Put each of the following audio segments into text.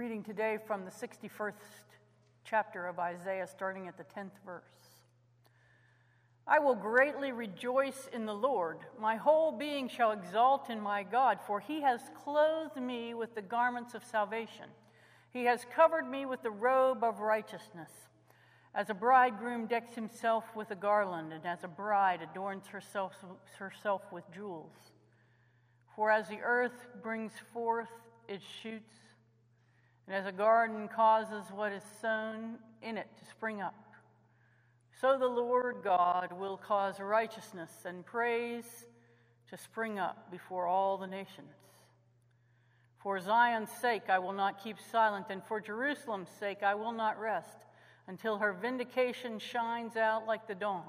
Reading today from the 61st chapter of Isaiah, starting at the 10th verse. I will greatly rejoice in the Lord. My whole being shall exalt in my God, for he has clothed me with the garments of salvation. He has covered me with the robe of righteousness. As a bridegroom decks himself with a garland, and as a bride adorns herself, herself with jewels. For as the earth brings forth its shoots, and as a garden causes what is sown in it to spring up, so the Lord God will cause righteousness and praise to spring up before all the nations. For Zion's sake I will not keep silent, and for Jerusalem's sake I will not rest until her vindication shines out like the dawn,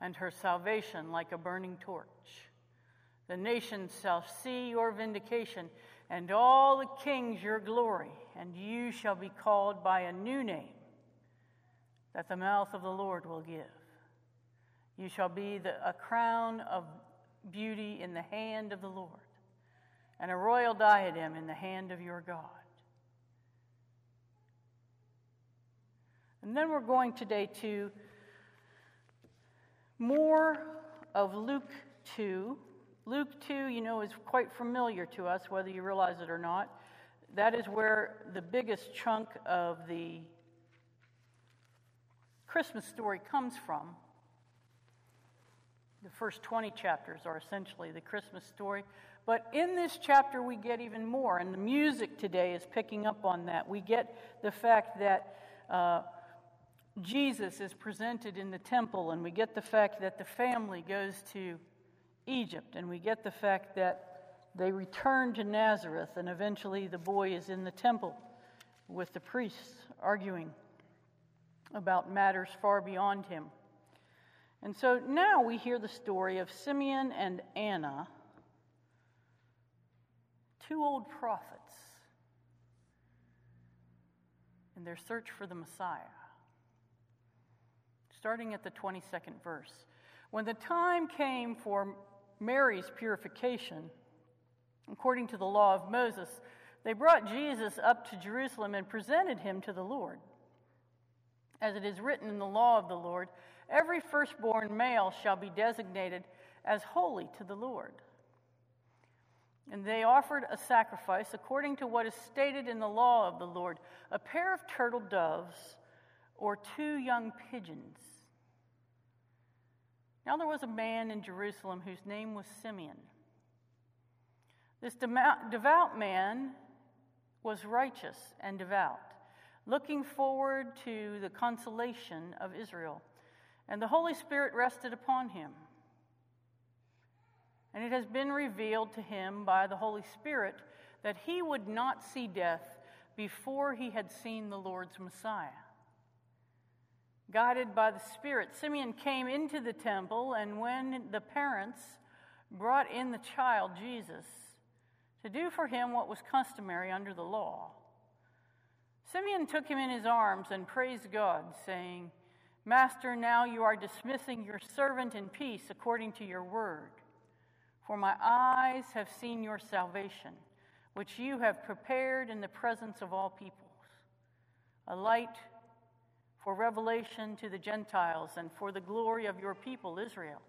and her salvation like a burning torch. The nations shall see your vindication, and all the kings your glory, and you shall be called by a new name that the mouth of the Lord will give. You shall be the, a crown of beauty in the hand of the Lord, and a royal diadem in the hand of your God. And then we're going today to more of Luke 2. Luke 2, you know, is quite familiar to us, whether you realize it or not. That is where the biggest chunk of the Christmas story comes from. The first 20 chapters are essentially the Christmas story. But in this chapter, we get even more, and the music today is picking up on that. We get the fact that uh, Jesus is presented in the temple, and we get the fact that the family goes to Egypt, and we get the fact that they return to Nazareth, and eventually the boy is in the temple with the priests arguing about matters far beyond him. And so now we hear the story of Simeon and Anna, two old prophets, in their search for the Messiah starting at the 22nd verse. When the time came for Mary's purification, according to the law of Moses, they brought Jesus up to Jerusalem and presented him to the Lord. As it is written in the law of the Lord, every firstborn male shall be designated as holy to the Lord. And they offered a sacrifice according to what is stated in the law of the Lord a pair of turtle doves or two young pigeons. Now there was a man in Jerusalem whose name was Simeon. This devout man was righteous and devout, looking forward to the consolation of Israel. And the Holy Spirit rested upon him. And it has been revealed to him by the Holy Spirit that he would not see death before he had seen the Lord's Messiah. Guided by the Spirit, Simeon came into the temple, and when the parents brought in the child, Jesus, to do for him what was customary under the law, Simeon took him in his arms and praised God, saying, Master, now you are dismissing your servant in peace according to your word. For my eyes have seen your salvation, which you have prepared in the presence of all peoples, a light for revelation to the Gentiles and for the glory of your people, Israel.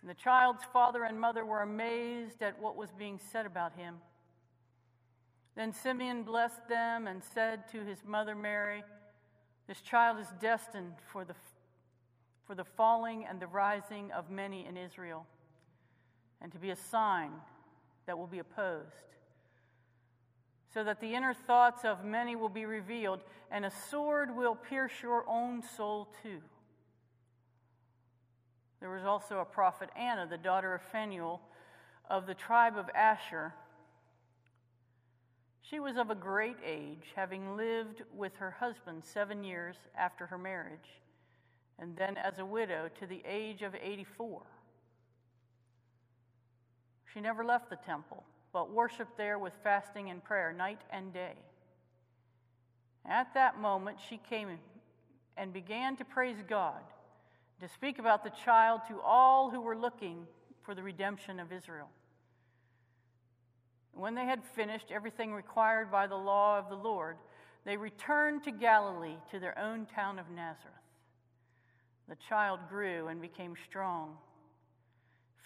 And the child's father and mother were amazed at what was being said about him. Then Simeon blessed them and said to his mother Mary, This child is destined for the, for the falling and the rising of many in Israel, and to be a sign that will be opposed so that the inner thoughts of many will be revealed, and a sword will pierce your own soul too. There was also a prophet, Anna, the daughter of Phanuel of the tribe of Asher. She was of a great age, having lived with her husband seven years after her marriage, and then as a widow to the age of 84. She never left the temple but worshiped there with fasting and prayer night and day. At that moment, she came and began to praise God, to speak about the child to all who were looking for the redemption of Israel. When they had finished everything required by the law of the Lord, they returned to Galilee to their own town of Nazareth. The child grew and became strong,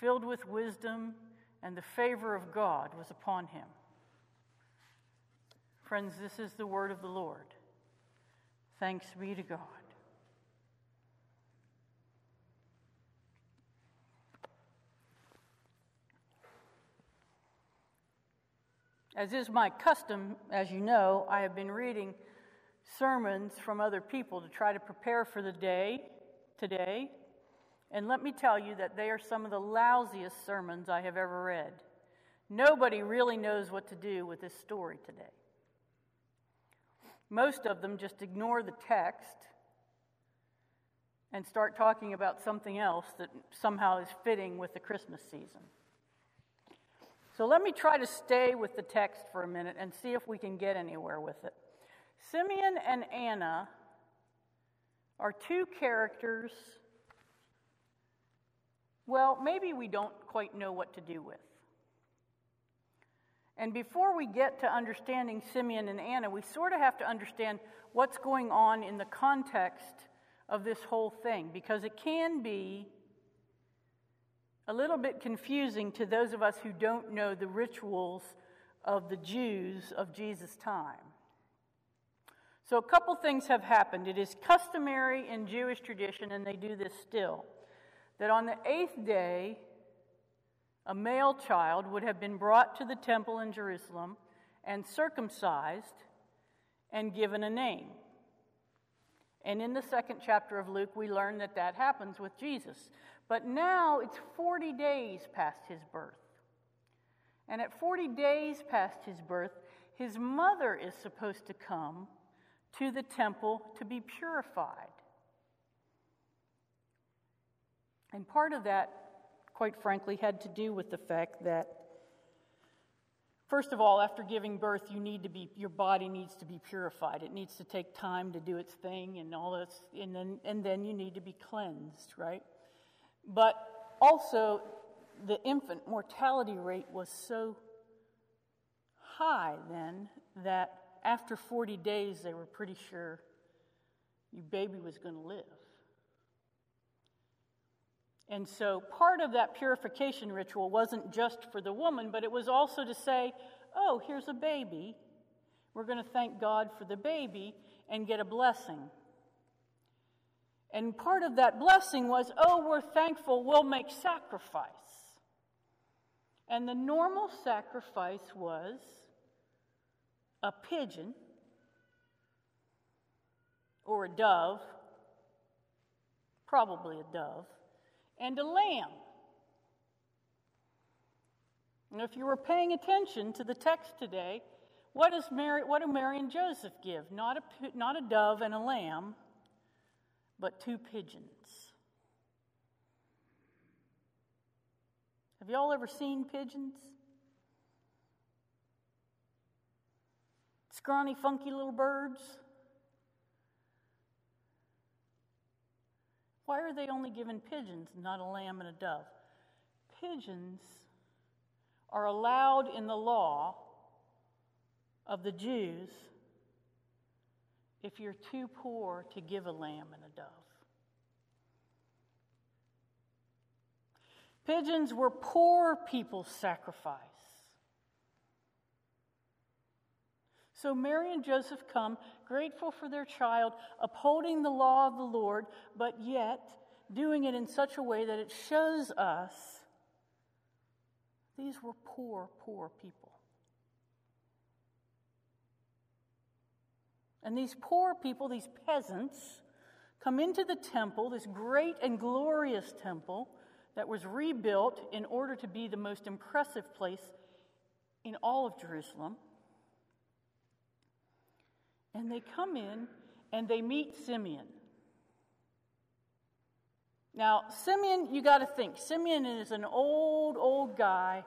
filled with wisdom, and the favor of God was upon him. Friends, this is the word of the Lord. Thanks be to God. As is my custom, as you know, I have been reading sermons from other people to try to prepare for the day today. And let me tell you that they are some of the lousiest sermons I have ever read. Nobody really knows what to do with this story today. Most of them just ignore the text and start talking about something else that somehow is fitting with the Christmas season. So let me try to stay with the text for a minute and see if we can get anywhere with it. Simeon and Anna are two characters, well, maybe we don't quite know what to do with. And before we get to understanding Simeon and Anna, we sort of have to understand what's going on in the context of this whole thing, because it can be a little bit confusing to those of us who don't know the rituals of the Jews of Jesus' time. So, a couple things have happened. It is customary in Jewish tradition, and they do this still, that on the eighth day, a male child would have been brought to the temple in Jerusalem and circumcised and given a name. And in the second chapter of Luke, we learn that that happens with Jesus. But now it's 40 days past his birth. And at 40 days past his birth, his mother is supposed to come to the temple to be purified. And part of that, quite frankly, had to do with the fact that, first of all, after giving birth, you need to be, your body needs to be purified. It needs to take time to do its thing and all this, and then, and then you need to be cleansed, right? But also, the infant mortality rate was so high then that after 40 days they were pretty sure your baby was going to live. And so part of that purification ritual wasn't just for the woman, but it was also to say, oh, here's a baby. We're going to thank God for the baby and get a blessing. And part of that blessing was, oh, we're thankful, we'll make sacrifice. And the normal sacrifice was a pigeon or a dove, probably a dove, and a lamb. And if you were paying attention to the text today, what, does Mary, what do Mary and Joseph give? Not a, not a dove and a lamb, but two pigeons. Have y'all ever seen pigeons? Scrawny, funky little birds. Why are they only given pigeons, not a lamb and a dove? Pigeons are allowed in the law of the Jews if you're too poor to give a lamb and a dove. Pigeons were poor people's sacrifice. So Mary and Joseph come, grateful for their child, upholding the law of the Lord, but yet doing it in such a way that it shows us these were poor, poor people. And these poor people, these peasants, come into the temple, this great and glorious temple that was rebuilt in order to be the most impressive place in all of Jerusalem. And they come in and they meet Simeon. Now, Simeon, you got to think, Simeon is an old, old guy,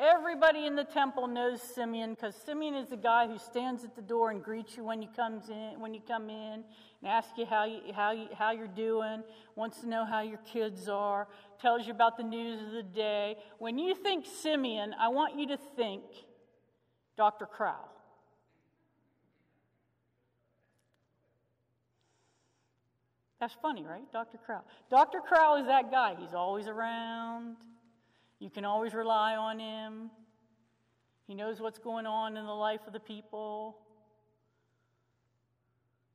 Everybody in the temple knows Simeon because Simeon is the guy who stands at the door and greets you when you comes in when you come in and asks you how you, how you, how you're doing, wants to know how your kids are, tells you about the news of the day. When you think Simeon, I want you to think Dr. Crowell. That's funny, right? Dr. Crowell. Dr. Crowell is that guy. He's always around. You can always rely on him. He knows what's going on in the life of the people.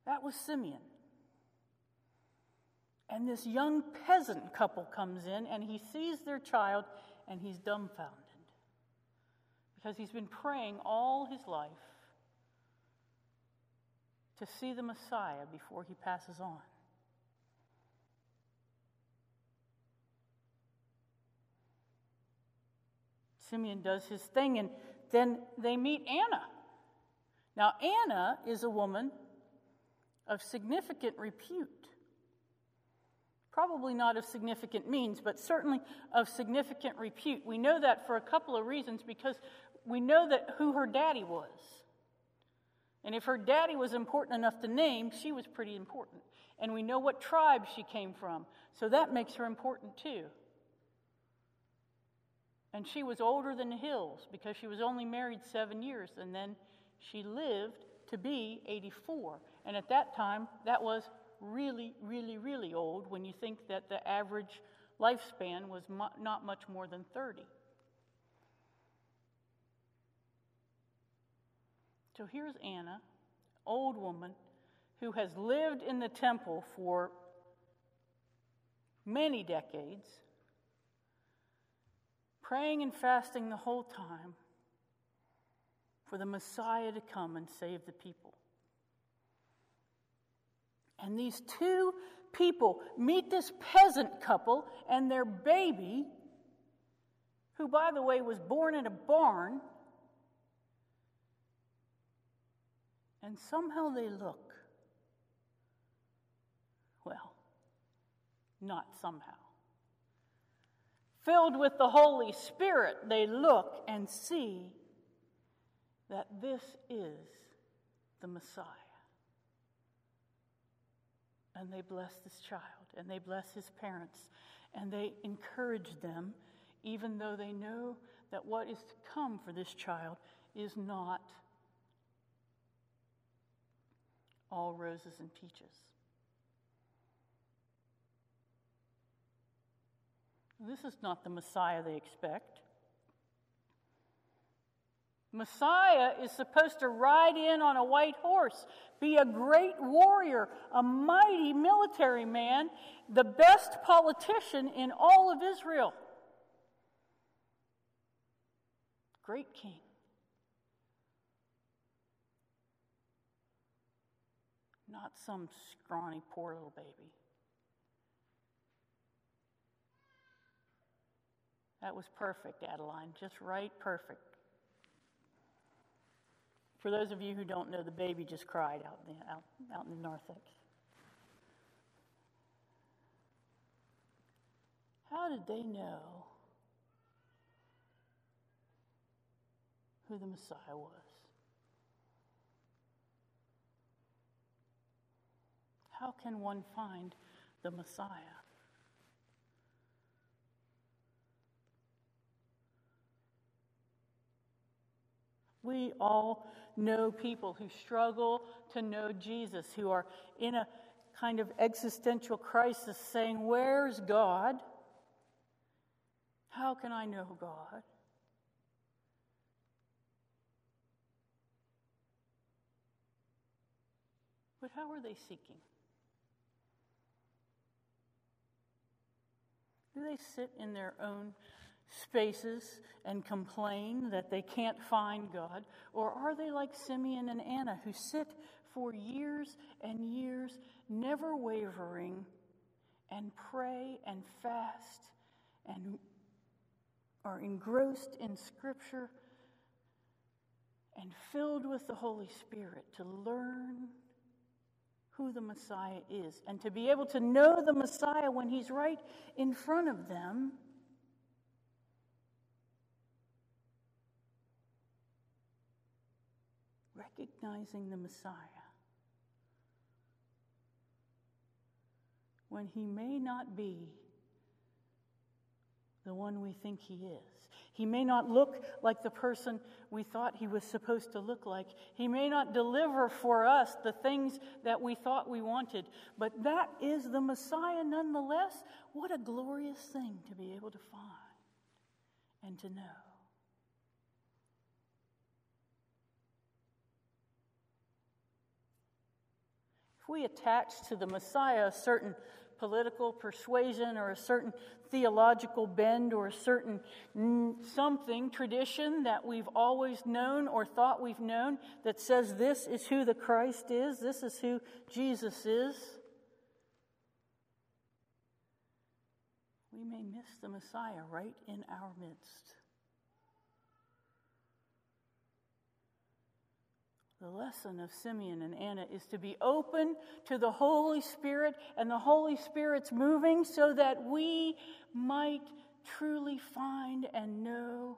That was Simeon. And this young peasant couple comes in and he sees their child and he's dumbfounded because he's been praying all his life to see the Messiah before he passes on. Simeon does his thing, and then they meet Anna. Now, Anna is a woman of significant repute. Probably not of significant means, but certainly of significant repute. We know that for a couple of reasons because we know that who her daddy was. And if her daddy was important enough to name, she was pretty important. And we know what tribe she came from. So that makes her important too. And she was older than the hills because she was only married seven years, and then she lived to be 84. And at that time, that was really, really, really old when you think that the average lifespan was not much more than 30. So here's Anna, old woman, who has lived in the temple for many decades praying and fasting the whole time for the Messiah to come and save the people. And these two people meet this peasant couple and their baby, who, by the way, was born in a barn. And somehow they look, well, not somehow filled with the Holy Spirit, they look and see that this is the Messiah. And they bless this child, and they bless his parents, and they encourage them, even though they know that what is to come for this child is not all roses and peaches. This is not the Messiah they expect. Messiah is supposed to ride in on a white horse, be a great warrior, a mighty military man, the best politician in all of Israel. Great king. Not some scrawny, poor little baby. That was perfect, Adeline. Just right, perfect. For those of you who don't know, the baby just cried out in the, out, out in the narthex. How did they know who the Messiah was? How can one find the Messiah? We all know people who struggle to know Jesus, who are in a kind of existential crisis saying, Where's God? How can I know God? But how are they seeking? Do they sit in their own spaces and complain that they can't find God? Or are they like Simeon and Anna who sit for years and years, never wavering, and pray and fast and are engrossed in Scripture and filled with the Holy Spirit to learn who the Messiah is and to be able to know the Messiah when he's right in front of them recognizing the Messiah when he may not be the one we think he is. He may not look like the person we thought he was supposed to look like. He may not deliver for us the things that we thought we wanted, but that is the Messiah nonetheless. What a glorious thing to be able to find and to know. If we attach to the Messiah a certain political persuasion or a certain theological bend or a certain something, tradition that we've always known or thought we've known that says this is who the Christ is, this is who Jesus is, we may miss the Messiah right in our midst. The lesson of Simeon and Anna is to be open to the Holy Spirit and the Holy Spirit's moving so that we might truly find and know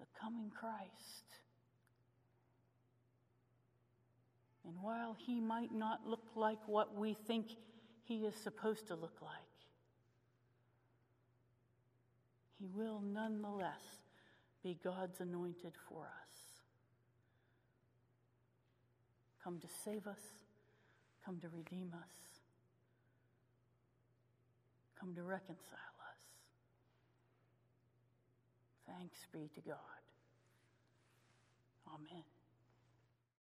the coming Christ. And while he might not look like what we think he is supposed to look like, he will nonetheless be God's anointed for us. Come to save us, come to redeem us, come to reconcile us. Thanks be to God. Amen.